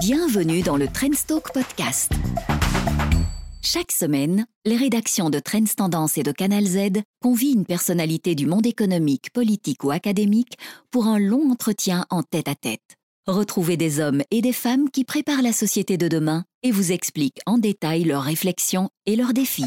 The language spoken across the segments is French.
Bienvenue dans le Trendstalk Podcast. Chaque semaine, les rédactions de Trends Tendance et de Canal Z convient une personnalité du monde économique, politique ou académique pour un long entretien en tête-à-tête. Retrouvez des hommes et des femmes qui préparent la société de demain et vous expliquent en détail leurs réflexions et leurs défis.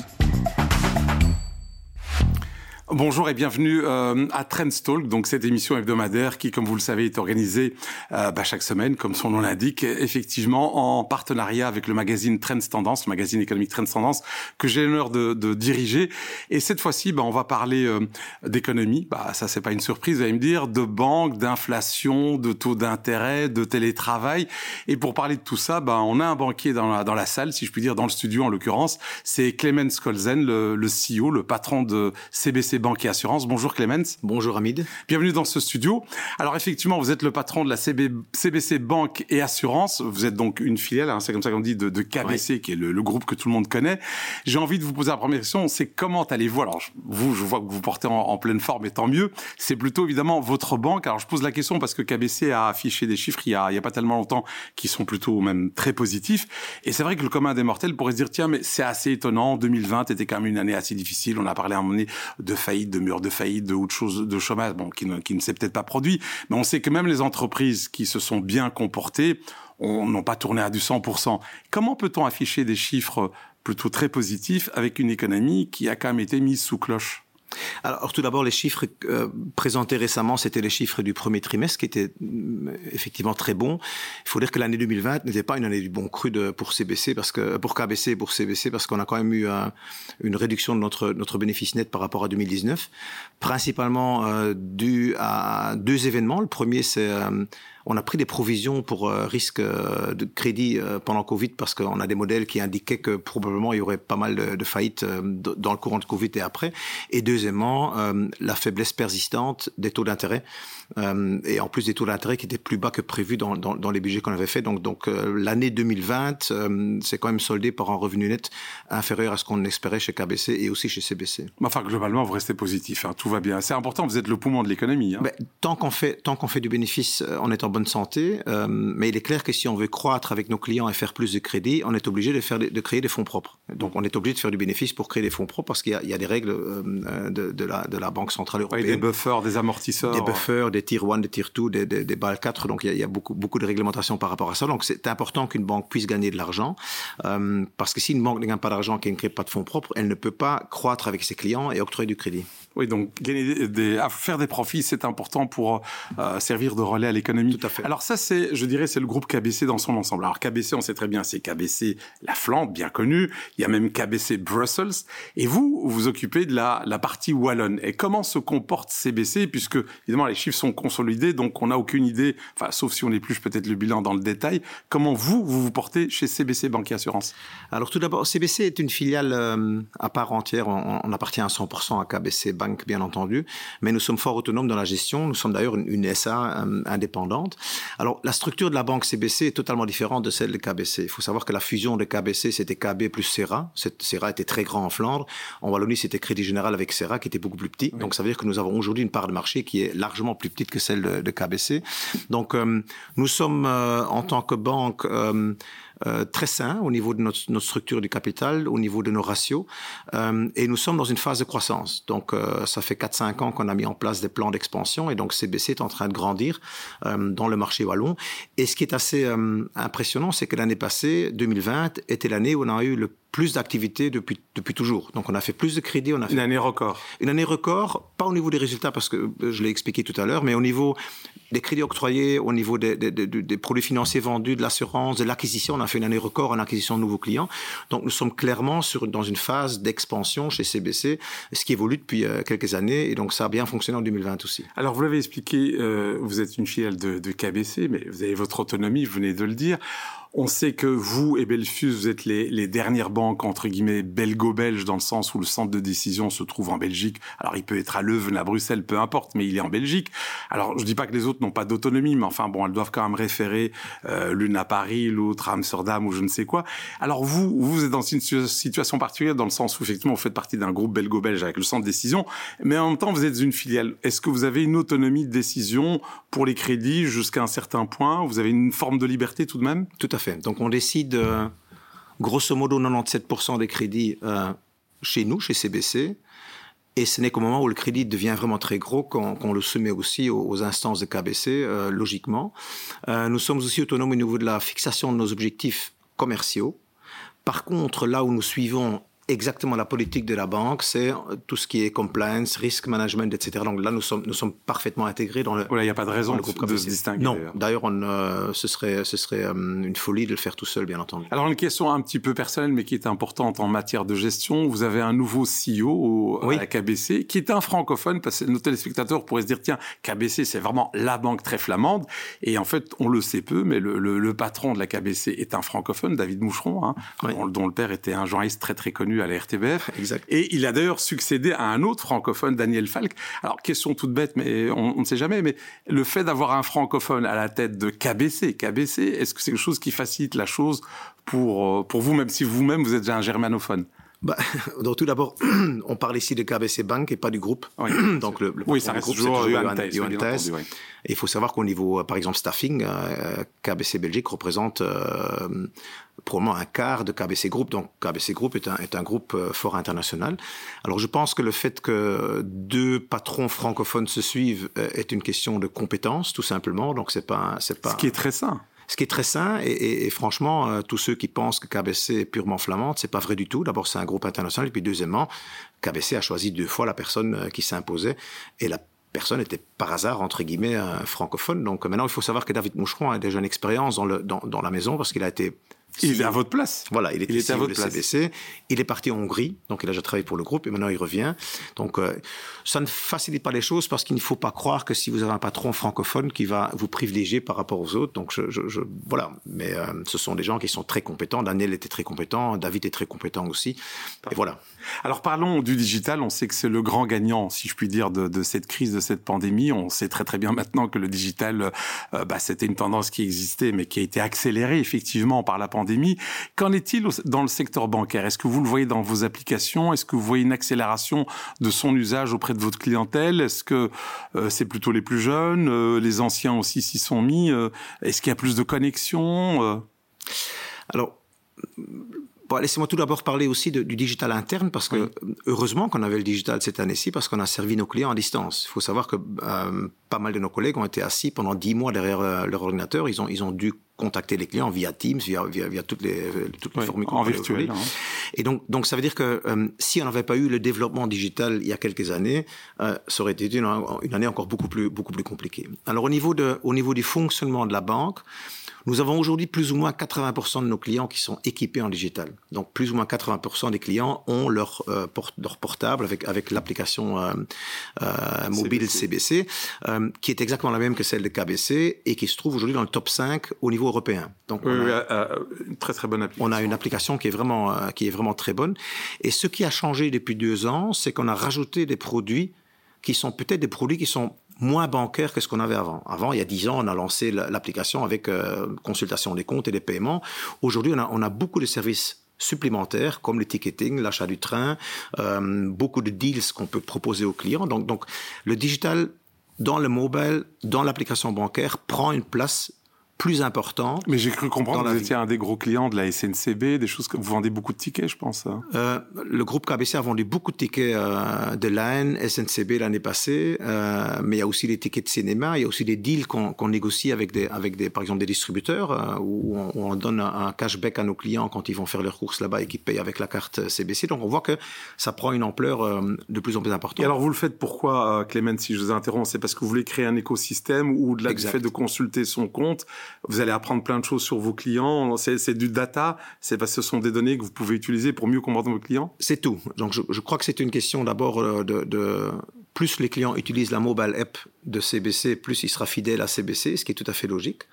Bonjour et bienvenue euh, à Trendstalk, donc cette émission hebdomadaire qui, comme vous le savez, est organisée euh, bah, chaque semaine, comme son nom l'indique, effectivement en partenariat avec le magazine Trends Tendance, le magazine économique Trends Tendance, que j'ai l'honneur de, de, diriger. Et cette fois-ci, bah, on va parler euh, d'économie. Bah, ça, c'est pas une surprise, vous allez me dire, de banque, d'inflation, de taux d'intérêt, de télétravail. Et pour parler de tout ça, bah, on a un banquier dans la, dans la salle, si je puis dire, dans le studio en l'occurrence. C'est Clemens Kolzen, le, le CEO, le patron de CBC Banque et Assurance. Bonjour Clemens. Bonjour Hamid. Bienvenue dans ce studio. Alors effectivement, vous êtes le patron de la CBC Banque et Assurance. Vous êtes donc une filiale, hein, c'est comme ça qu'on dit, de, de KBC, qui est le, le, groupe que tout le monde connaît. J'ai envie de vous poser la première question, c'est comment allez-vous? Alors vous, je vois que vous portez en, en, pleine forme et tant mieux. C'est plutôt évidemment votre banque. Alors je pose la question parce que KBC a affiché des chiffres il y a, il y a pas tellement longtemps qui sont plutôt même très positifs. Et c'est vrai que le commun des mortels pourrait se dire, tiens, mais c'est assez étonnant, 2020 était quand même une année assez difficile. On a parlé à un moment donné de faillite, de mur de faillite, de de chômage, bon, qui ne, qui ne s'est peut-être pas produit. Mais on sait que même les entreprises qui se sont bien comportées n'ont pas tourné à du 100%. Comment peut-on afficher des chiffres plutôt très positifs avec une économie qui a quand même été mise sous cloche? Alors tout d'abord, les chiffres euh, présentés récemment, c'était les chiffres du premier trimestre qui étaient euh, effectivement très bons. Il faut dire que l'année 2020 n'était pas une année du bon cru de, pour CBC parce que pour KBC et pour CBC parce qu'on a quand même eu un, une réduction de notre notre bénéfice net par rapport à 2019, principalement euh, dû à deux événements. Le premier, c'est euh, on a pris des provisions pour euh, risque euh, de crédit euh, pendant Covid parce qu'on a des modèles qui indiquaient que probablement il y aurait pas mal de, de faillites euh, dans le courant de Covid et après. Et deuxièmement, la faiblesse persistante des taux d'intérêt et en plus des taux d'intérêt qui étaient plus bas que prévu dans, dans, dans les budgets qu'on avait fait. Donc, donc l'année 2020, c'est quand même soldé par un revenu net inférieur à ce qu'on espérait chez KBC et aussi chez CBC. Enfin, globalement, vous restez positif. Hein, tout va bien. C'est important. Vous êtes le poumon de l'économie. Hein. Ben, tant qu'on fait, tant qu'on fait du bénéfice en étant bonne santé, euh, mais il est clair que si on veut croître avec nos clients et faire plus de crédit, on est obligé de, faire, de créer des fonds propres. Donc on est obligé de faire du bénéfice pour créer des fonds propres parce qu'il y, y, a des règles euh, de, de, la, de la Banque Centrale Européenne. Des buffers, des amortisseurs. Des buffers, des tier 1, des tier 2, des, des, des BAL 4. Donc il y a, il y a beaucoup, beaucoup de réglementations par rapport à ça. Donc c'est important qu'une banque puisse gagner de l'argent euh, parce que si une banque ne gagne pas d'argent, qu'elle ne crée pas de fonds propres, elle ne peut pas croître avec ses clients et octroyer du crédit. Oui, donc gagner des, faire des profits, c'est important pour servir de relais à l'économie. Tout à fait. Alors ça, c'est, je dirais, c'est le groupe KBC dans son ensemble. Alors KBC, on sait très bien, c'est KBC la Flandre, bien connue. Il y a même KBC Brussels. Et vous, vous vous occupez de la, la partie wallonne. Et comment se comporte CBC, puisque évidemment les chiffres sont consolidés, donc on n'a aucune idée, enfin sauf si on épluche peut-être le bilan dans le détail. Comment vous, vous vous portez chez CBC Banque et Assurance? Alors tout d'abord, CBC est une filiale euh, à part entière. On, on appartient à 100% à KBC Banque, bien entendu, mais nous sommes fort autonomes dans la gestion. Nous sommes d'ailleurs une, une, SA euh, indépendante. Alors, la structure de la banque CBC est totalement différente de celle de KBC. Il faut savoir que la fusion de KBC, c'était KB plus Serra. Serra était très grand en Flandre. En Wallonie, c'était Crédit Général avec Serra, qui était beaucoup plus petit. Oui. Donc, ça veut dire que nous avons aujourd'hui une part de marché qui est largement plus petite que celle de, de KBC. Donc, euh, nous sommes, euh, en tant que banque, euh, très sain au niveau de notre, notre, structure du capital, au niveau de nos ratios. Euh, et nous sommes dans une phase de croissance. Donc, euh, ça fait 4-5 ans qu'on a mis en place des plans d'expansion et donc CBC est en train de grandir dans le marché wallon. Et ce qui est assez impressionnant, c'est que l'année passée, 2020, était l'année où on a eu le plus d'activités depuis, depuis toujours. Donc on a fait plus de crédits. On a fait une année record. Une année record, pas au niveau des résultats parce que je l'ai expliqué tout à l'heure, mais au niveau des crédits octroyés, au niveau des, des, produits financiers vendus, de l'assurance, de l'acquisition. On a fait une année record en acquisition de nouveaux clients. Donc nous sommes clairement sur, dans une phase d'expansion chez CBC, ce qui évolue depuis euh, quelques années. Et donc ça a bien fonctionné en 2020 aussi. Alors vous l'avez expliqué, euh, vous êtes une filiale de, de KBC, mais vous avez votre autonomie, vous venez de le dire. On sait que vous et Belfius, vous êtes les, les dernières banques, entre guillemets, belgo-belges, dans le sens où le centre de décision se trouve en Belgique. Alors, il peut être à Leuven, à Bruxelles, peu importe, mais il est en Belgique. Alors, je dis pas que les autres n'ont pas d'autonomie, mais enfin, bon, elles doivent quand même référer euh, l'une à Paris, l'autre à Amsterdam ou je ne sais quoi. Alors, vous, vous êtes dans une situation particulière, dans le sens où, effectivement, vous faites partie d'un groupe belgo-belge avec le centre de décision, mais en même temps, vous êtes une filiale. Est-ce que vous avez une autonomie de décision pour les crédits jusqu'à un certain point? Vous avez une forme de liberté tout de même? Tout à fait Donc on décide euh, grosso modo 97% des crédits euh, chez nous, chez CBC. Et ce n'est qu'au moment où le crédit devient vraiment très gros qu'on le soumet aussi aux, instances de KBC, euh, logiquement. nous sommes aussi autonomes au niveau de la fixation de nos objectifs commerciaux. Par contre, là où nous suivons exactement la politique de la banque, c'est euh, tout ce qui est compliance, risk management, etc. Donc là, nous sommes, nous sommes parfaitement intégrés dans le. Voilà, il n'y a pas de raison de, se distinguer. Non, d'ailleurs, euh, ce serait, ce serait euh, une folie de le faire tout seul, bien entendu. Alors une question un petit peu personnelle, mais qui est importante en matière de gestion. Vous avez un nouveau CEO à la KBC, qui est un francophone, parce que nos téléspectateurs pourraient se dire tiens, KBC, c'est vraiment la banque très flamande, et en fait, on le sait peu, mais le, le, patron de la KBC est un francophone, David Moucheron, hein, dont le père était un journaliste très très connu à la RTBF. Exact. Et il a d'ailleurs succédé à un autre francophone, Daniel Falk. Alors, question toute bête, mais on, ne sait jamais, mais le fait d'avoir un francophone à la tête de KBC, KBC, est-ce que c'est quelque chose qui facilite la chose pour, euh, pour vous, même si vous-même vous êtes déjà un germanophone? Bah, donc tout d'abord, on parle ici de KBC Bank et pas du groupe. Oui, donc le, oui ça reste toujours il faut savoir qu'au niveau, euh, par exemple, staffing, euh, KBC Belgique représente euh, probablement un quart de KBC Group. Donc KBC Group est un, est un groupe euh, fort international. Alors je pense que le fait que deux patrons francophones se suivent est une question de compétence, tout simplement. Donc c'est pas, c'est pas. Ce qui est très sain ce qui est très sain. Et, franchement, euh, tous ceux qui pensent que KBC est purement flamande, c'est pas vrai du tout. D'abord, c'est un groupe international. Et puis, deuxièmement, KBC a choisi deux fois la personne euh, qui s'imposait. Et la personne était par hasard, entre guillemets, francophone. Donc maintenant, il faut savoir que David Moucheron a déjà une expérience dans, le, dans, dans la maison parce qu'il a été il est à votre place. Voilà, il, est était à votre place. CBC. Il est parti en Hongrie, donc il a déjà travaillé pour le groupe et maintenant il revient. Donc euh, ça ne facilite pas les choses parce qu'il ne faut pas croire que si vous avez un patron francophone qui va vous privilégier par rapport aux autres. Donc je, je, je voilà, mais euh, ce sont des gens qui sont très compétents. Daniel était très compétent, David est très compétent aussi. Et voilà. Alors parlons du digital. On sait que c'est le grand gagnant, si je puis dire, de, de, cette crise, de cette pandémie. On sait très très bien maintenant que le digital, euh, bah, c'était une tendance qui existait, mais qui a été accélérée effectivement par la pandémie. Qu'en est-il dans le secteur bancaire? Est-ce que vous le voyez dans vos applications? Est-ce que vous voyez une accélération de son usage auprès de votre clientèle? Est-ce que euh, c'est plutôt les plus jeunes euh, Les anciens aussi s'y sont mis Est-ce qu'il y a plus de connexions Alors, laissez-moi tout d'abord parler aussi du digital interne, parce que heureusement qu'on avait le digital cette année-ci, parce qu'on a servi nos clients à distance. Il faut savoir que euh, pas mal de nos collègues ont été assis pendant dix mois derrière euh, leur ordinateur. Ils ont, ils ont dû contacter les clients via Teams, via, via, toutes les, toutes les formules en virtuel. Hein. Et donc, donc, ça veut dire que euh, si on n'avait pas eu le développement digital il y a quelques années, ça aurait été une, une, année encore beaucoup plus, beaucoup plus compliquée. Alors, au niveau, de, au niveau du fonctionnement de la banque, nous avons aujourd'hui plus ou moins 80% de nos clients qui sont équipés en digital. Donc plus ou moins 80% des clients ont leur, euh, leur portable avec, avec l'application euh, euh, mobile CBC, qui est exactement la même que celle de KBC et qui se trouve aujourd'hui dans le top 5 au niveau européen. Donc on a, une très très bonne application. On a une application qui est vraiment qui est vraiment très bonne. Et ce qui a changé depuis deux ans, c'est qu'on a rajouté des produits qui sont peut-être des produits qui sont moins bancaire que ce qu'on avait avant. Avant, il y a dix ans, on a lancé l'application avec euh, consultation des comptes et des paiements. Aujourd'hui, on a, beaucoup de services supplémentaires comme le ticketing, l'achat du train, euh, beaucoup de deals qu'on peut proposer aux clients. Donc, donc le digital dans le mobile, dans l'application bancaire, prend une place plus important. Mais j'ai cru comprendre que vous étiez un des gros clients de la SNCB, des choses que vous vendez beaucoup de tickets, je pense. Hein. Euh, le groupe KBC a vendu beaucoup de tickets euh, de LAN, SNCB l'année passée, euh, mais il y a aussi des tickets de cinéma, il y a aussi des deals qu'on négocie avec des, avec des, par exemple des distributeurs euh, où on, on, donne un, cashback à nos clients quand ils vont faire leurs courses là-bas et qu'ils payent avec la carte CBC. Donc on voit que ça prend une ampleur de plus en plus importante. Et alors vous le faites pourquoi, Clément, si je vous interromps, c'est parce que vous voulez créer un écosystème où au-delà du fait de consulter son compte, vous allez apprendre plein de choses sur vos clients. C'est du data, c'est parce que ce sont des données que vous pouvez utiliser pour mieux comprendre vos clients. C'est tout. Donc je, crois que c'est une question d'abord euh, de, de, plus les clients utilisent la mobile app de CBC, plus il sera fidèle à CBC, ce qui est tout à fait logique.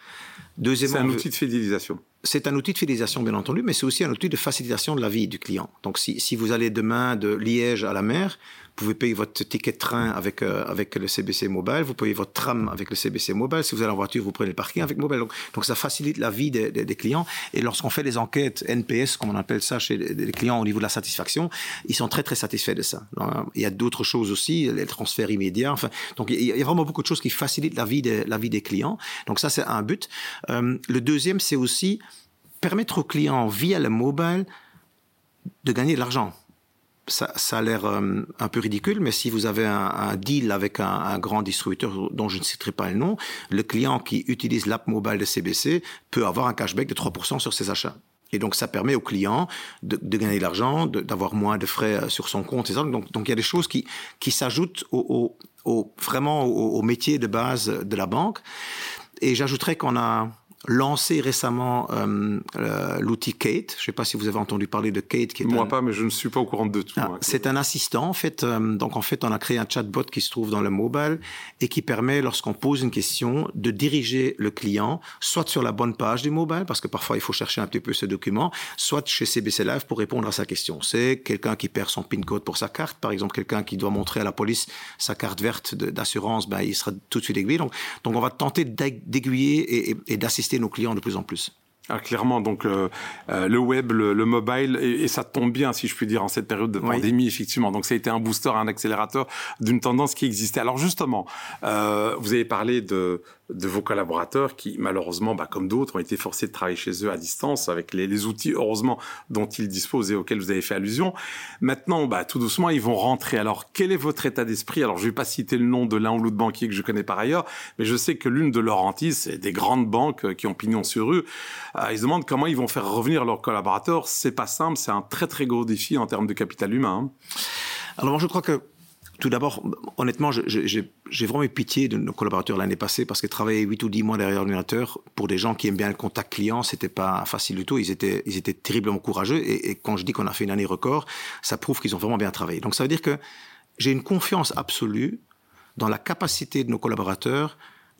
Deuxièmement, c'est un outil de fidélisation. C'est un outil de fidélisation, bien entendu, mais c'est aussi un outil de facilitation de la vie du client. Donc, si, si vous allez demain de Liège à la mer, pouvez payer votre ticket de train avec, euh, avec le CBC Mobile, vous payez votre tram avec le CBC Mobile. Si vous allez en voiture, vous prenez le parking avec Mobile. Donc, donc ça facilite la vie des, des, clients. Et lorsqu'on fait des enquêtes NPS, comme on appelle ça chez les clients au niveau de la satisfaction, ils sont très très satisfaits de ça. Il y a d'autres choses aussi, les transferts immédiats. Enfin, donc il y a vraiment beaucoup de choses qui facilitent la vie des, la vie des clients. Donc ça, c'est un but. Euh, le deuxième, c'est aussi permettre aux clients via le mobile de gagner de l'argent. Ça, a l'air euh, un peu ridicule, mais si vous avez un, deal avec un, grand distributeur dont je ne citerai pas le nom, le client qui utilise l'app mobile de CBC peut avoir un cashback de 3% sur ses achats. Et donc, ça permet au client de, gagner de l'argent, d'avoir moins de frais euh, sur son compte. Et ça. Donc, il y a des choses qui, s'ajoutent vraiment au métier de base de la banque. Et j'ajouterais qu'on a lancé récemment euh, euh, l'outil Kate. Je ne sais pas si vous avez entendu parler de Kate. Qui est Moi un... pas, mais je ne suis pas au courant de tout. Ah, c'est un assistant en fait. Euh, donc en fait, on a créé un chatbot qui se trouve dans le mobile et qui permet, lorsqu'on pose une question, de diriger le client soit sur la bonne page du mobile, parce que parfois il faut chercher un petit peu ce document, soit chez CBC Live pour répondre à sa question. C'est quelqu'un qui perd son PIN code pour sa carte, par exemple quelqu'un qui doit montrer à la police sa carte verte d'assurance, ben il sera tout de suite aiguillé. Donc, donc on va tenter d'aiguiller et, et, et d'assister nos clients de plus en plus. Ah, clairement, donc euh, euh, le web, le, le mobile, et, et, ça tombe bien, si je puis dire, en cette période de pandémie, oui. effectivement. Donc ça a été un booster, un accélérateur d'une tendance qui existait. Alors justement, euh, vous avez parlé de, de vos collaborateurs qui, malheureusement, bah, comme d'autres, ont été forcés de travailler chez eux à distance avec les, outils, heureusement, dont ils disposent et auxquels vous avez fait allusion. Maintenant, bah, tout doucement, ils vont rentrer. Alors, quel est votre état d'esprit? Alors, je vais pas citer le nom de l'un ou l'autre banquier que je connais par ailleurs, mais je sais que l'une de leurs hantises, c'est des grandes banques qui ont pignon sur rue. Euh, ils se demandent comment ils vont faire revenir leurs collaborateurs. C'est pas simple, c'est un très très gros défi en termes de capital humain. Hein. Alors, je crois que tout d'abord, honnêtement, j'ai vraiment eu pitié de nos collaborateurs l'année passée parce qu'ils travaillaient 8 ou 10 mois derrière l'ordinateur pour des gens qui aiment bien le contact client. C'était pas facile du tout. Ils étaient, ils étaient terriblement courageux. Et, et quand je dis qu'on a fait une année record, ça prouve qu'ils ont vraiment bien travaillé. Donc ça veut dire que j'ai une confiance absolue dans la capacité de nos collaborateurs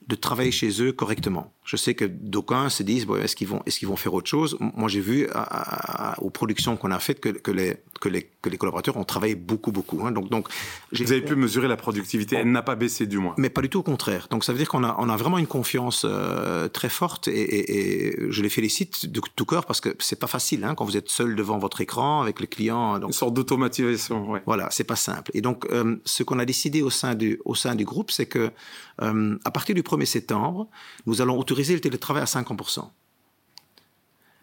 de travailler chez eux correctement. Je sais que d'aucuns se disent bon, est-ce qu'ils vont est-ce qu'ils vont faire autre chose? Moi, j'ai vu à, à, aux productions qu'on a faites que, que, les, que, les, que les collaborateurs ont travaillé beaucoup beaucoup. Hein. Donc donc vous avez pu mesurer la productivité, elle n'a pas baissé du moins. Mais pas du tout au contraire. Donc ça veut dire qu'on a on a vraiment une confiance euh, très forte et, et, et, je les félicite de tout cœur parce que c'est pas facile hein, quand vous êtes seul devant votre écran avec le client. Donc, une sorte d'automatisation. Ouais. Voilà, c'est pas simple. Et donc euh, ce qu'on a décidé au sein du au sein du groupe, c'est que euh, à partir du 1er septembre, nous allons autoriser le télétravail à 50%.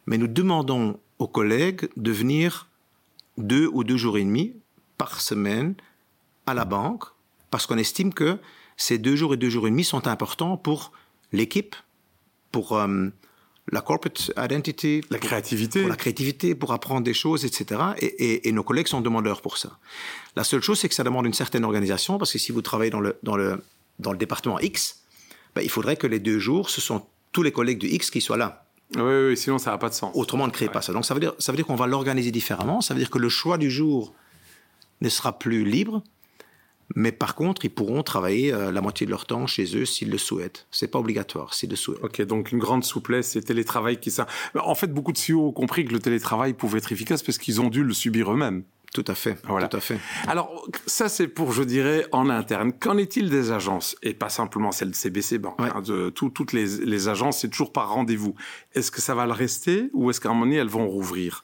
Mais nous demandons aux collègues de venir deux ou deux jours et demi par semaine à la banque parce qu'on estime que ces deux jours et deux jours et demi sont importants pour l'équipe, pour euh, la corporate identity, la pour, créativité, pour la créativité, pour apprendre des choses, etc. Et, et, et, nos collègues sont demandeurs pour ça. La seule chose, c'est que ça demande une certaine organisation parce que si vous travaillez dans le dans le dans le département X, ben, il faudrait que les deux jours, ce sont tous les collègues du X qui soient là. Oui, oui, sinon ça n'a pas de sens. Autrement, on ne crée ouais. pas ça. Donc ça veut dire, ça veut dire qu'on va l'organiser différemment. Ça veut dire que le choix du jour ne sera plus libre, mais par contre, ils pourront travailler euh, la moitié de leur temps chez eux s'ils le souhaitent. C'est pas obligatoire, c'est de souhait. Ok, donc une grande souplesse et télétravail qui ça. En fait, beaucoup de CEO ont compris que le télétravail pouvait être efficace parce qu'ils ont dû le subir eux-mêmes. Tout à fait. Voilà. Tout à fait. Alors, ça, c'est pour, je dirais, en interne. Qu'en est-il des agences? Et pas simplement celle de CBC Bank. Ouais. Hein, de, tout, toutes les, les agences, c'est toujours par rendez-vous. Est-ce que ça va le rester ou est-ce qu'à un moment donné, elles vont rouvrir?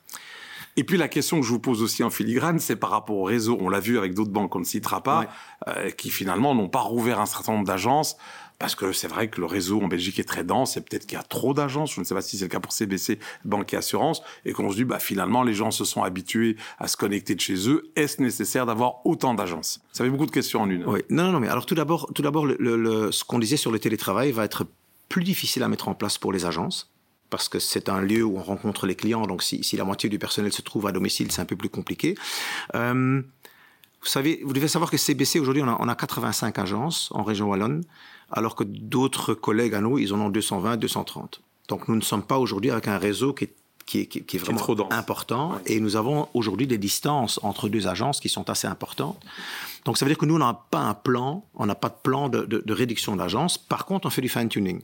Et puis la question que je vous pose aussi en filigrane, c'est par rapport au réseau. On l'a vu avec d'autres banques, on ne citera pas, ouais. euh, qui finalement n'ont pas rouvert un certain nombre d'agences parce que c'est vrai que le réseau en Belgique est très dense et peut-être qu'il y a trop d'agences. Je ne sais pas si c'est le cas pour CBC, Banque et Assurance, et qu'on se dit, bah, finalement, les gens se sont habitués à se connecter de chez eux. Est-ce nécessaire d'avoir autant d'agences? Ça fait beaucoup de questions en une. Oui, non, non, mais alors tout d'abord, tout d'abord, le, le, ce qu'on disait sur le télétravail va être plus difficile à mettre en place pour les agences parce que c'est un lieu où on rencontre les clients. Donc, si, si, la moitié du personnel se trouve à domicile, c'est un peu plus compliqué. Euh, vous savez, vous devez savoir que CBC aujourd'hui, on a, on a 85 agences en région wallonne, alors que d'autres collègues à nous, ils en ont 220, 230. Donc, nous ne sommes pas aujourd'hui avec un réseau qui est qui est, qui, qui est vraiment important. Et nous avons aujourd'hui des distances entre deux agences qui sont assez importantes. Donc ça veut dire que nous, on n'a pas un plan, on n'a pas de plan de, de, de réduction d'agences. Par contre, on fait du fine-tuning.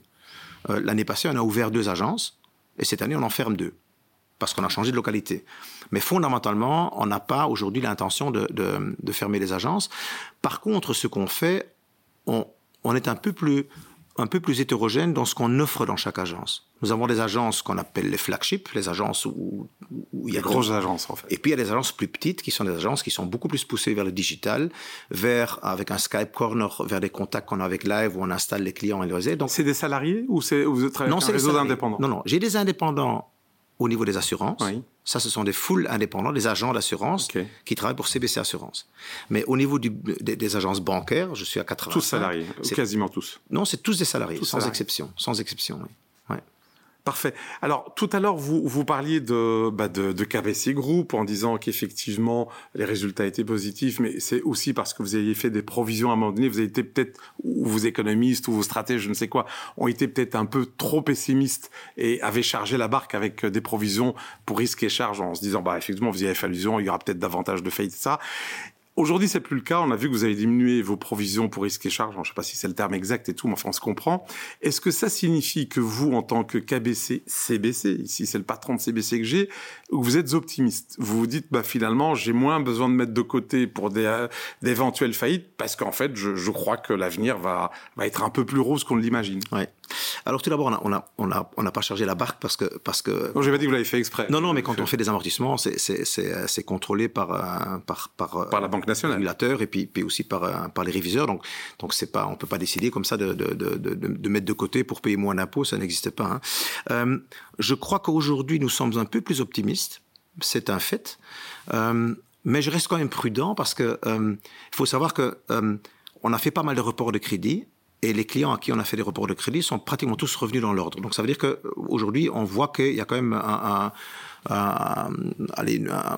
Euh, L'année passée, on a ouvert deux agences. Et cette année, on en ferme deux, parce qu'on a changé de localité. Mais fondamentalement, on n'a pas aujourd'hui l'intention de, fermer les agences. Par contre, ce qu'on fait, on est un peu plus un peu plus hétérogène dans ce qu'on offre dans chaque agence. Nous avons des agences qu'on appelle les flagships, les agences où, où il y a... grosses de... agences, en fait. Et puis il y a des agences plus petites qui sont des agences qui sont beaucoup plus poussées vers le digital, vers, avec un Skype corner, vers des contacts qu'on a avec Live où on installe les clients et les réseaux. Donc, c'est des salariés ou c'est, vous travaillez non, avec un réseau d'indépendants Non, non. J'ai des indépendants au niveau des assurances. Oui. Ça, ce sont des foules indépendants, des agents d'assurance qui travaillent pour CBC Assurance. Mais au niveau du- des, des agences bancaires, je suis à 80. Tous salariés, C'est- quasiment tous. Non, c'est tous des salariés, Tous sans salariés. exception. Sans exception, oui. Ouais. Parfait. Alors, tout à l'heure, vous, vous parliez de, bah, de, KBC Group en disant qu'effectivement, les résultats étaient positifs, mais c'est aussi parce que vous aviez fait des provisions à un moment donné. Vous avez été peut-être, ou vos économistes, ou vos stratèges, je ne sais quoi, ont été peut-être un peu trop pessimistes et avaient chargé la barque avec euh, des provisions pour risque et charge en se disant, bah, effectivement, vous y avez fait allusion, il y aura peut-être davantage de faillites, ça. Aujourd'hui, c'est plus le cas. On a vu que vous avez diminué vos provisions pour risque et charge. Je ne sais pas si c'est le terme exact et tout, mais enfin, on se comprend. Est-ce que ça signifie que vous, en tant que KBC, CBC, ici c'est le patron de CBC que j'ai, vous êtes optimiste? Vous vous dites, bah finalement, j'ai moins besoin de mettre de côté pour euh, d'éventuelles faillites parce qu'en fait, je, je crois que l'avenir va, va être un peu plus rose qu'on ne l'imagine. Ouais. Alors tout d'abord, on n'a on a, on a, on a pas chargé la barque parce que... Parce que Non, j'ai pas dit que vous l'avez fait exprès. non, non, mais quand on fait des amortissements, c'est- euh, contrôlé par, euh, par, par, euh, Par la Banque le nationale. régulateur et puis, puis aussi par, euh, par les réviseurs. Donc, donc c'est pas, on peut pas décider comme ça de, de, de, de, de mettre de côté pour payer moins d'impôts, ça n'existe pas. Hein. Euh, je crois qu'aujourd'hui, nous sommes un peu plus optimistes, c'est un fait. Euh, mais je reste quand même prudent parce que euh, il faut savoir que euh, on a fait pas mal de reports de crédit. Et les clients à qui on a fait des reports de crédit sont pratiquement tous revenus dans l'ordre. Donc ça veut dire qu'aujourd'hui, on voit qu'il y a quand même un, un, un, allez, un,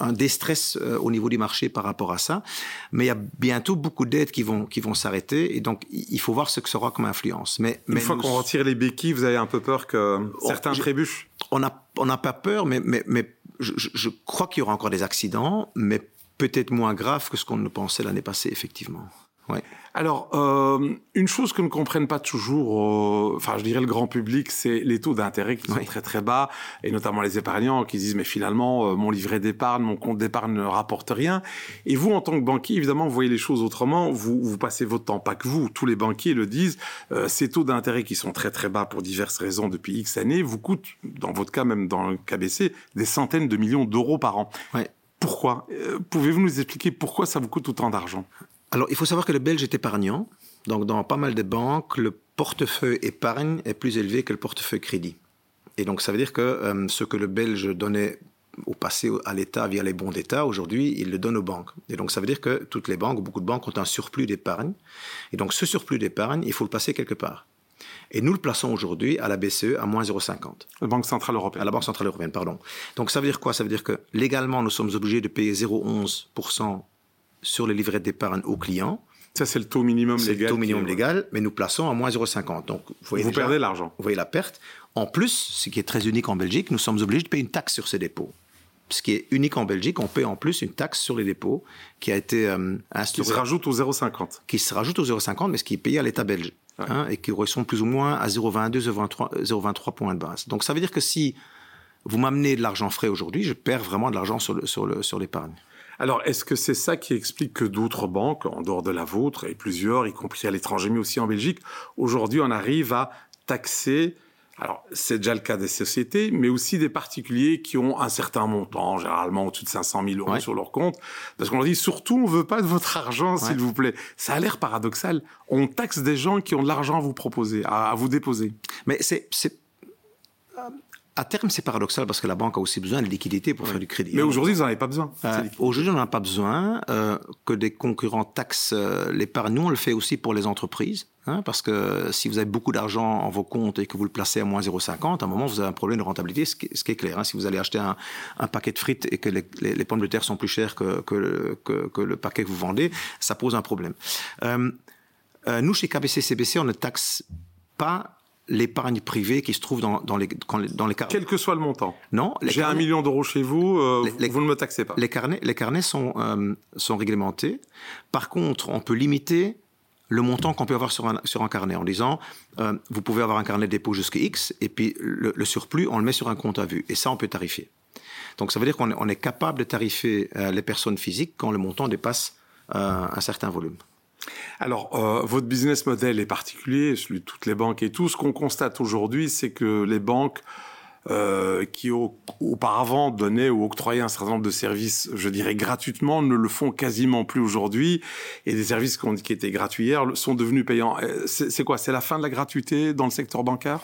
un déstress euh, au niveau du marché par rapport à ça. Mais il y a bientôt beaucoup d'aides qui vont, qui vont s'arrêter. Et donc, il faut voir ce que ça aura comme influence. Mais, Une mais fois nous- qu'on retire les béquilles, vous avez un peu peur que certains je- trébuchent? On n'a on pas peur, mais, mais, mais je, je- je crois qu'il y aura encore des accidents, mais peut-être moins graves que ce qu'on ne pensait l'année passée, effectivement. Ouais. Alors, euh, une chose que ne comprennent pas toujours, euh, enfin, je dirais le grand public, c'est les taux d'intérêt qui sont Oui. très très bas, et notamment les épargnants qui disent mais finalement euh, mon livret d'épargne, mon compte d'épargne ne rapporte rien. Et vous, en tant que banquier, évidemment, vous voyez les choses autrement. Vous vous passez votre temps, pas que vous, tous les banquiers le disent. ces taux d'intérêt qui sont très très bas pour diverses raisons depuis X années vous coûtent, dans votre cas même dans le KBC, des centaines de millions d'euros par an. Pourquoi? Pouvez-vous nous expliquer pourquoi ça vous coûte autant d'argent? Alors, il faut savoir que le Belge est épargnant. Donc, dans pas mal de banques, le portefeuille épargne est plus élevé que le portefeuille crédit. Et donc, ça veut dire que euh, ce que le Belge donnait au passé à l'État via les bons d'État, aujourd'hui, il le donne aux banques. Et donc, ça veut dire que toutes les banques, beaucoup de banques ont un surplus d'épargne. Et donc, ce surplus d'épargne, il faut le placer quelque part. Et nous le plaçons aujourd'hui à la BCE à moins 0,50. La Banque Centrale Européenne. À la Banque Centrale Européenne, pardon. Donc ça veut dire quoi? Ça veut dire que légalement, nous sommes obligés de payer 0,11% sur les livrets d'épargne aux clients. Ça, c'est le taux minimum C'est légal. le taux minimum légal, mais nous plaçons à moins 0,50. Donc vous voyez, Vous déjà- perdez l'argent. vous voyez la perte. En plus, ce qui est très unique en Belgique, nous sommes obligés de payer une taxe sur ces dépôts. Ce qui est unique en Belgique, on paie en plus une taxe sur les dépôts qui a été euh, Qui se rajoute au 0,50. qui se rajoute aux 0,50, mais ce qui est payé à l'État belge, Ouais. hein, et qui correspond plus ou moins à 0,22, 0,23 0,23 points de base. Donc ça veut dire que si vous m'amenez de l'argent frais aujourd'hui, je perds vraiment de l'argent sur le- sur le- sur l'épargne. Alors, est-ce que c'est ça qui explique que d'autres banques, en dehors de la vôtre, et plusieurs, y compris à l'étranger, mais aussi en Belgique, aujourd'hui, on arrive à taxer, alors c'est déjà le cas des sociétés, mais aussi des particuliers qui ont un certain montant, généralement au-dessus de 500 000 euros Ouais. sur leur compte, parce qu'on leur dit surtout, on veut pas de votre argent, s'il Ouais. vous plaît. Ça a l'air paradoxal. On taxe des gens qui ont de l'argent à vous proposer, à, à vous déposer. Mais c'est c'est- à terme c'est paradoxal parce que la banque a aussi besoin de liquidité pour faire du crédit. Mais aujourd'hui, vous n'en avez pas besoin. Euh. Aujourd'hui, on n'en a pas besoin euh, que des concurrents taxent euh, l'épargne. Nous, on le fait aussi pour les entreprises, hein, parce que si vous avez beaucoup d'argent en vos comptes et que vous le placez à moins 0,50, à un moment, vous avez un problème de rentabilité, ce qui, ce qui est clair. hein. Si vous allez acheter un, un paquet de frites et que les, les- les pommes de terre sont plus chères que, que, que- que le paquet que vous vendez, ça pose un problème. Euh, nous, chez KBC CBC, on ne taxe pas l'épargne privée qui se trouve dans, dans les, dans les carnets. Quel que soit le montant. Non, J'ai un million d'euros chez vous, euh, Les- vous- ne me taxez pas. les carnets, les carnets sont, euh, sont réglementés. Par contre, on peut limiter le montant qu'on peut avoir sur un, sur un carnet en disant euh, vous pouvez avoir un carnet de dépôt jusqu'à X et puis le, le surplus, on le met sur un compte à vue. Et ça, on peut tarifier. Donc ça veut dire qu'on est, on est capable de tarifer les personnes physiques quand le montant dépasse un certain volume. Alors, euh, votre business model est particulier, celui de toutes les banques et tout. Ce qu'on constate aujourd'hui, c'est que les banques euh, qui au- auparavant donnaient ou octroyaient un certain nombre de services, je dirais gratuitement, ne le font quasiment plus aujourd'hui. Et des services qui étaient gratuits hier sont devenus payants. Euh, C'est quoi? C'est la fin de la gratuité dans le secteur bancaire?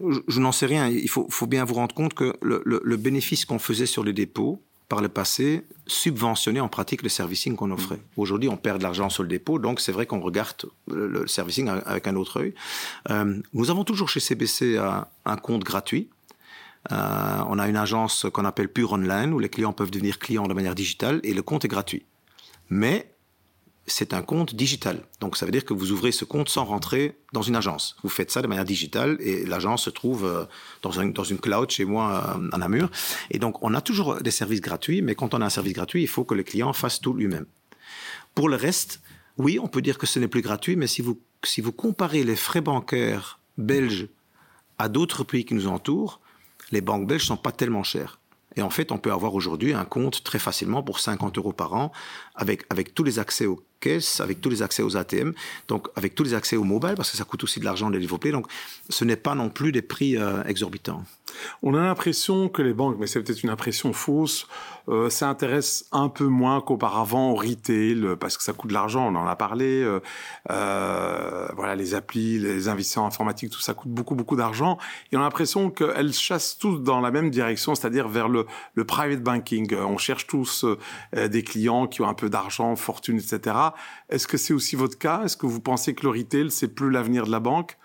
Je, n'en sais rien. Il faut, bien vous rendre compte que le, bénéfice qu'on faisait sur les dépôts, par le passé, subventionnait en pratique le servicing qu'on offrait. Mmh. Aujourd'hui, on perd de l'argent sur le dépôt, donc c'est vrai qu'on regarde le, servicing avec un autre œil. Euh, nous avons toujours chez CBC un, un compte gratuit. Euh, on a une agence qu'on appelle Pure Online, où les clients peuvent devenir clients de manière digitale, et le compte est gratuit. Mais c'est un compte digital. Donc ça veut dire que vous ouvrez ce compte sans rentrer dans une agence. Vous faites ça de manière digitale et l'agence se trouve euh, dans, dans une cloud chez moi euh, à Namur. Et donc on a toujours des services gratuits, mais quand on a un service gratuit, il faut que le client fasse tout lui-même. Pour le reste, oui, on peut dire que ce n'est plus gratuit, mais si vous, si vous comparez les frais bancaires belges à d'autres pays qui nous entourent, les banques belges sont pas tellement chères. Et en fait, on peut avoir aujourd'hui un compte très facilement pour 50 euros par an, avec, avec tous les accès aux caisses, avec tous les accès aux ATM, donc avec tous les accès aux mobiles, parce que ça coûte aussi de l'argent de les développer. Donc, ce n'est pas non plus des prix euh, exorbitants. On a l'impression que les banques, mais c'est peut-être une impression fausse, euh, s'intéressent un peu moins qu'auparavant au retail parce que ça coûte de l'argent. On en a parlé. Euh, euh, voilà, les applis, les investissements informatiques, tout ça coûte beaucoup beaucoup d'argent. Et on a l'impression qu'elles chassent tous dans la même direction, c'est-à-dire vers le, le private banking. On cherche tous euh, des clients qui ont un peu d'argent, fortune, etc. Est-ce que c'est aussi votre cas? Est-ce que vous pensez que le retail c'est plus l'avenir de la banque?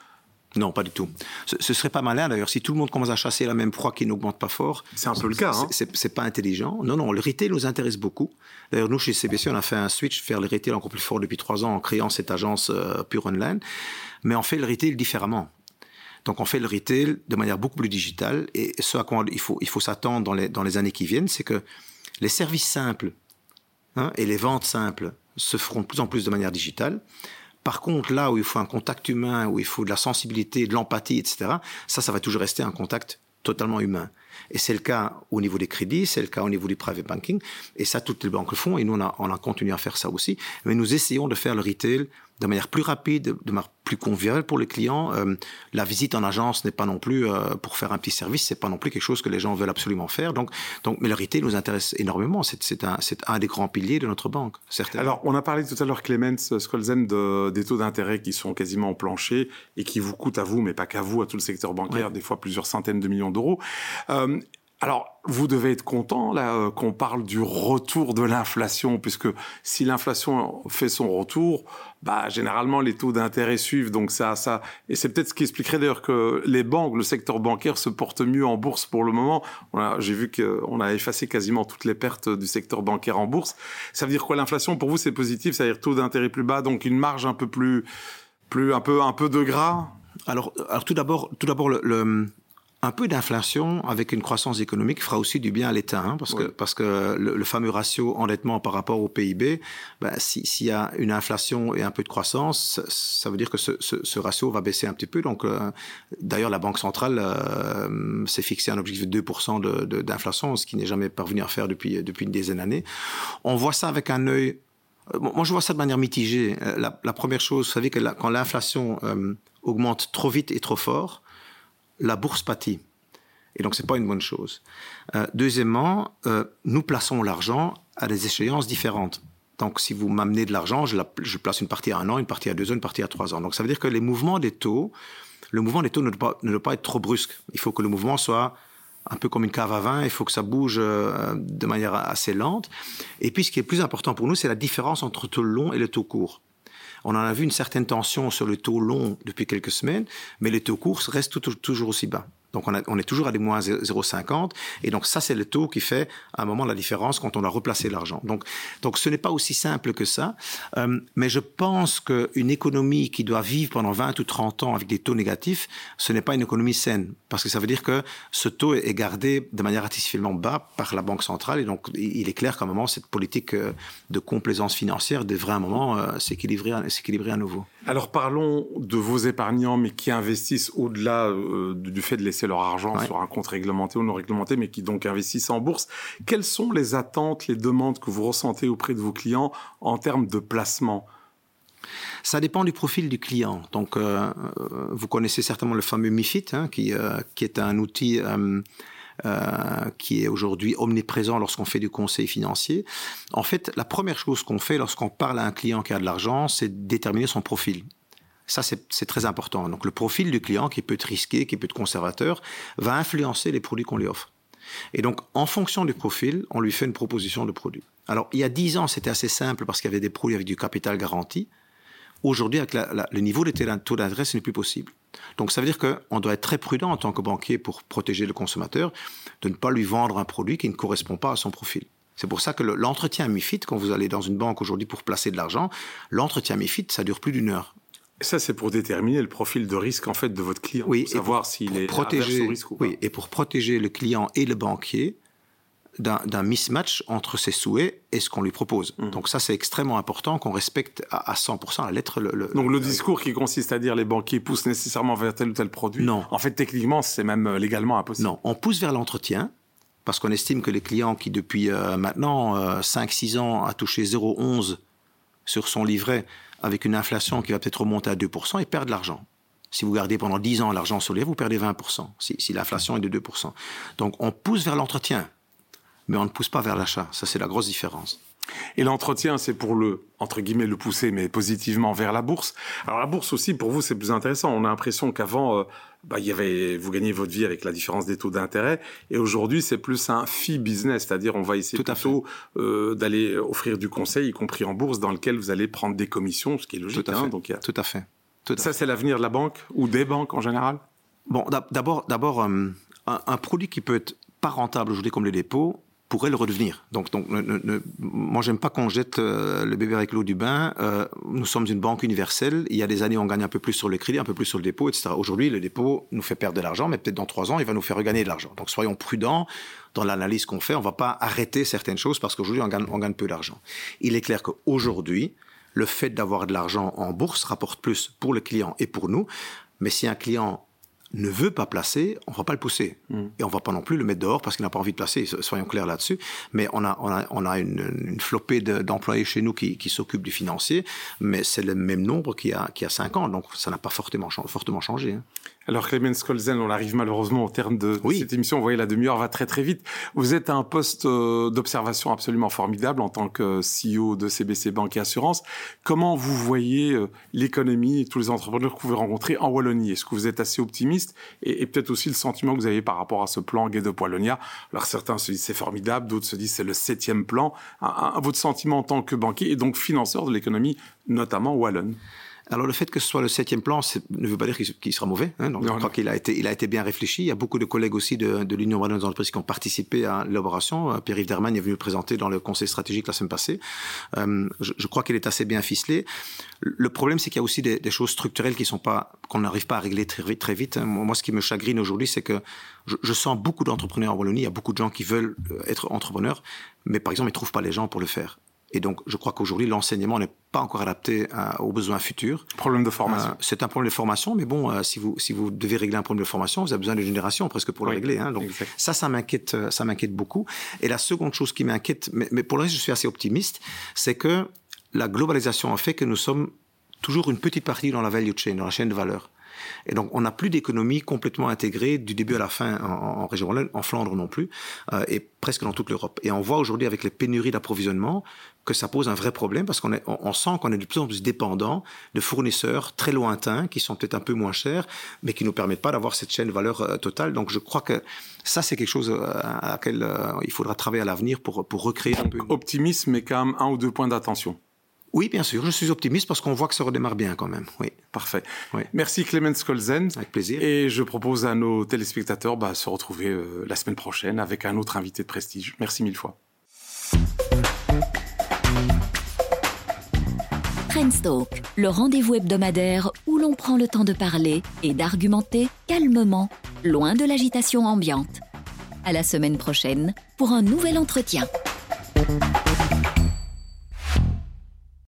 Non, pas du tout. Ce, serait pas malin d'ailleurs si tout le monde commence à chasser la même proie qui n'augmente pas fort. C'est un peu le cas. Hein. C'est pas intelligent. Non, non, le retail nous intéresse beaucoup. D'ailleurs, nous chez CBC, on a fait un switch vers le retail encore plus fort depuis trois ans en créant cette agence euh, Pure Online. Mais on fait le retail différemment. Donc on fait le retail de manière beaucoup plus digitale. Et ce à quoi il faut, il faut s'attendre dans les, dans les années qui viennent, c'est que les services simples hein, et les ventes simples se feront de plus en plus de manière digitale. Par contre, là où il faut un contact humain, où il faut de la sensibilité, de l'empathie, etc., ça, ça va toujours rester un contact totalement humain. Et c'est le cas au niveau des crédits, c'est le cas au niveau du private banking. Et ça, toutes les banques le font. Et nous, on a, on a continué à faire ça aussi. Mais nous essayons de faire le retail de manière plus rapide, de manière plus conviviale pour les clients. Euh, la visite en agence n'est pas non plus euh, pour faire un petit service, c'est pas non plus quelque chose que les gens veulent absolument faire. Donc, donc mais le retail nous intéresse énormément. C'est un, un des grands piliers de notre banque, certainement. Alors, on a parlé tout à l'heure, Clemens Skolzen, de, des taux d'intérêt qui sont quasiment au plancher et qui vous coûtent à vous, mais pas qu'à vous, à tout le secteur bancaire, des fois plusieurs centaines de millions d'euros. Euh, alors, vous devez être content là euh, qu'on parle du retour de l'inflation, puisque si l'inflation fait son retour, bah généralement les taux d'intérêt suivent. Donc ça, ça, et c'est peut-être ce qui expliquerait d'ailleurs que les banques, le secteur bancaire se porte mieux en bourse pour le moment. J'ai vu qu'on a effacé quasiment toutes les pertes du secteur bancaire en bourse. Ça veut dire quoi l'inflation? Pour vous c'est positif, c'est-à-dire taux d'intérêt plus bas, donc une marge un peu plus, plus un peu un peu de gras? Alors, alors tout d'abord, tout d'abord le un peu d'inflation avec une croissance économique fera aussi du bien à l'État, hein, parce, que, parce que le, fameux ratio endettement par rapport au PIB, ben, s'il y a une inflation et un peu de croissance, ça veut dire que ce, ce, ratio va baisser un petit peu. Donc, euh, d'ailleurs, la Banque centrale euh, s'est fixé un objectif de 2% d'inflation, de, ce qui n'est jamais parvenu à faire depuis, depuis une dizaine d'années. On voit ça avec un œil... Euh, moi, je vois ça de manière mitigée. La, la première chose, vous savez que quand l'inflation augmente trop vite et trop fort, la bourse pâtit. Et donc, ce n'est pas une bonne chose. Euh, deuxièmement, euh, nous plaçons l'argent à des échéances différentes. Donc, si vous m'amenez de l'argent, je, place une partie à un an, une partie à deux ans, une partie à trois ans. Donc, ça veut dire que les mouvements des taux, le mouvement des taux ne doit, pas, être trop brusque. Il faut que le mouvement soit un peu comme une cave à vin, il faut que ça bouge euh, de manière assez lente. Et puis, ce qui est plus important pour nous, c'est la différence entre le taux long et le taux court. On en a vu une certaine tension sur le taux long depuis quelques semaines, mais les taux courts restent toujours aussi bas. Donc on, est toujours à des moins 0,50 et donc ça c'est le taux qui fait à un moment la différence quand on a replacé l'argent. Donc donc ce n'est pas aussi simple que ça, euh, mais je pense qu'une économie qui doit vivre pendant 20 ou 30 ans avec des taux négatifs, ce n'est pas une économie saine parce que ça veut dire que ce taux est gardé de manière artificiellement bas par la banque centrale et donc il est clair qu'à un moment cette politique euh, de complaisance financière devrait à un moment euh, s'équilibrer à nouveau. Alors parlons de vos épargnants mais qui investissent au-delà du fait de laisser leur argent sur un compte réglementé ou non réglementé, mais qui donc investissent en bourse. Quelles sont les attentes, les demandes que vous ressentez auprès de vos clients en termes de placement? Ça dépend du profil du client. Donc, euh, euh, vous connaissez certainement le fameux MIFID, hein, qui, euh, qui est un outil qui est aujourd'hui omniprésent lorsqu'on fait du conseil financier. En fait, la première chose qu'on fait lorsqu'on parle à un client qui a de l'argent, c'est déterminer son profil. Ça, c'est très important. Donc, le profil du client, qui peut être risqué, qui peut être conservateur, va influencer les produits qu'on lui offre. Et donc, en fonction du profil, on lui fait une proposition de produit. Alors, il y a 10 ans, c'était assez simple parce qu'il y avait des produits avec du capital garanti. Aujourd'hui, avec le niveau des taux d'intérêt, ce n'est plus possible. Donc, ça veut dire qu'on doit être très prudent en tant que banquier pour protéger le consommateur, de ne pas lui vendre un produit qui ne correspond pas à son profil. C'est pour ça que l'entretien MIFID, quand vous allez dans une banque aujourd'hui pour placer de l'argent, l'entretien MIFID, ça dure plus d'une heure. Ça, c'est pour déterminer le profil de risque en fait de votre client, oui, pour savoir s'il est protéger, au risque ou pas. Oui, et pour protéger le client et le banquier d'un mismatch entre ses souhaits et ce qu'on lui propose. Mmh. Donc ça, c'est extrêmement important qu'on respecte à, 100% la lettre. Le, Donc le discours qui consiste à dire les banquiers poussent nécessairement vers tel ou tel produit. Non. En fait, techniquement, c'est même euh, légalement impossible. Non, on pousse vers l'entretien parce qu'on estime que les clients qui depuis euh, maintenant 5-6 euh, ans a touché 0,11 sur son livret avec une inflation qui va peut-être remonter à 2%, ils perdent de l'argent. Si vous gardez pendant 10 ans l'argent les vous perdez 20%, si, si l'inflation est de 2%. Donc on pousse vers l'entretien, mais on ne pousse pas vers l'achat. Ça, c'est la grosse différence. Et l'entretien, c'est pour le, entre guillemets, le pousser, mais positivement vers la bourse. Alors la bourse aussi, pour vous, c'est plus intéressant. On a l'impression qu'avant, euh, bah, il y avait, vous gagnez votre vie avec la différence des taux d'intérêt. Et aujourd'hui, c'est plus un fee business, c'est-à-dire on va essayer Tout plutôt euh, d'aller offrir du conseil, y compris en bourse, dans lequel vous allez prendre des commissions, ce qui est logique. Tout à hein, fait. Tout à fait. Ça, c'est l'avenir de la banque ou des banques en général? Bon, d'abord, d'abord, euh, un, un, produit qui peut être pas rentable aujourd'hui comme les dépôts, pourrait le redevenir. Donc, donc ne, ne, moi, j'aime pas qu'on jette euh, le bébé avec l'eau du bain. Euh, nous sommes une banque universelle. Il y a des années, on gagne un peu plus sur le crédit, un peu plus sur le dépôt, etc. Aujourd'hui, le dépôt nous fait perdre de l'argent, mais peut-être dans trois ans, il va nous faire regagner de l'argent. Donc, soyons prudents dans l'analyse qu'on fait. On va pas arrêter certaines choses parce qu'aujourd'hui, on gagne, on gagne peu d'argent. Il est clair qu'aujourd'hui, le fait d'avoir de l'argent en bourse rapporte plus pour le client et pour nous. Mais si un client ne veut pas placer, on va pas le pousser. Mm. Et on va pas non plus le mettre dehors parce qu'il n'a pas envie de placer, soyons clairs là-dessus. Mais on a, on a, on a une, une flopée d'employés chez nous qui, qui s'occupent du financier, mais c'est le même nombre qu'il y a, qu'il y a cinq ans, donc ça n'a pas fortement, fortement changé. Hein. Alors Clemens Kolzen, on arrive malheureusement au terme de, cette émission. Vous voyez, la demi-heure va très très vite. Vous êtes à un poste euh, d'observation absolument formidable en tant que CEO de CBC Banque et Assurance. Comment vous voyez euh, l'économie et tous les entrepreneurs que vous rencontrez en Wallonie? Est-ce que vous êtes assez optimiste? Et, peut-être aussi le sentiment que vous avez par rapport à ce plan Gay de Wallonia. Alors certains se disent c'est formidable, d'autres se disent c'est le septième plan. votre sentiment en tant que banquier et donc financeur de l'économie, notamment wallonne? Alors le fait que ce soit le septième plan ne veut pas dire qu'il sera mauvais. Hein, donc je crois qu'il a été, il a été bien réfléchi. Il y a beaucoup de collègues aussi de, de l'Union des entreprises qui ont participé à l'élaboration. Euh, Pierre-Yves Derman est venu le présenter dans le conseil stratégique la semaine passée. Euh, je, je, crois qu'il est assez bien ficelé. Le problème, c'est qu'il y a aussi des, des, choses structurelles qui sont pas qu'on n'arrive pas à régler très vite. Très vite. Moi, ce qui me chagrine aujourd'hui, c'est que je, je, sens beaucoup d'entrepreneurs en Wallonie. Il y a beaucoup de gens qui veulent euh, être entrepreneurs, mais par exemple, ils trouvent pas les gens pour le faire. Et donc, je crois qu'aujourd'hui, l'enseignement n'est pas encore adapté euh, aux besoins futurs. Problème de formation. Euh, c'est un problème de formation, mais bon, euh, si vous si vous devez régler un problème de formation, vous avez besoin d'une génération presque pour le régler. Hein, donc ça, ça m'inquiète, ça m'inquiète beaucoup. Et la seconde chose qui m'inquiète, mais, mais, pour le reste, je suis assez optimiste, c'est que la globalisation a fait que nous sommes toujours une petite partie dans la value chain, dans la chaîne de valeur. Et donc, on n'a plus d'économie complètement intégrée du début à la fin en, région wallonne, en Flandre non plus, euh, et presque dans toute l'Europe. Et on voit aujourd'hui avec les pénuries d'approvisionnement que ça pose un vrai problème parce qu'on on, sent qu'on est de plus en plus dépendant de fournisseurs très lointains qui sont peut-être un peu moins chers, mais qui nous permettent pas d'avoir cette chaîne de valeur euh, totale. Donc, je crois que ça, c'est quelque chose euh, à laquelle il faudra travailler à l'avenir pour, pour recréer un peu. Optimisme, mais quand même un ou deux points d'attention. Oui, bien sûr, je suis optimiste parce qu'on voit que ça redémarre bien quand même. Oui. Parfait. Merci Clemens Kolzen. Avec plaisir. Et je propose à nos téléspectateurs bah, se retrouver euh, la semaine prochaine avec un autre invité de prestige. Merci mille fois. Trendstalk, le rendez-vous hebdomadaire où l'on prend le temps de parler et d'argumenter calmement, loin de l'agitation ambiante. À la semaine prochaine pour un nouvel entretien.